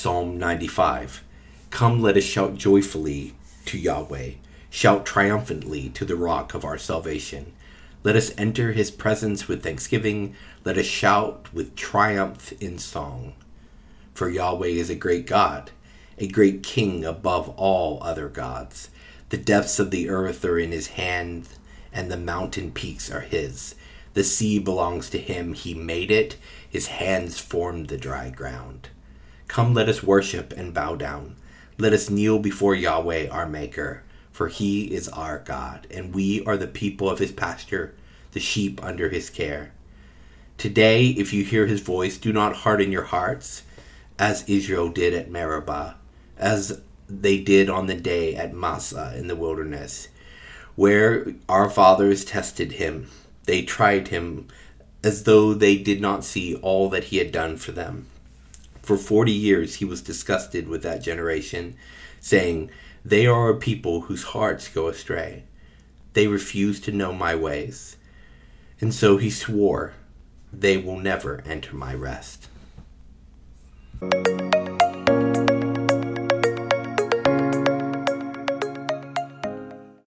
Psalm 95 Come, let us shout joyfully to Yahweh, shout triumphantly to the rock of our salvation. Let us enter his presence with thanksgiving. Let us shout with triumph in song. For Yahweh is a great God, a great king above all other gods. The depths of the earth are in his hand, and the mountain peaks are his. The sea belongs to him. He made it. His hands formed the dry ground. Come, let us worship and bow down. Let us kneel before Yahweh our Maker, for he is our God, and we are the people of his pasture, the sheep under his care. Today, if you hear his voice, do not harden your hearts, as Israel did at Meribah, as they did on the day at Massah in the wilderness, where our fathers tested him. They tried him as though they did not see all that he had done for them. For forty years he was disgusted with that generation, saying, They are a people whose hearts go astray. They refuse to know my ways. And so he swore, They will never enter my rest.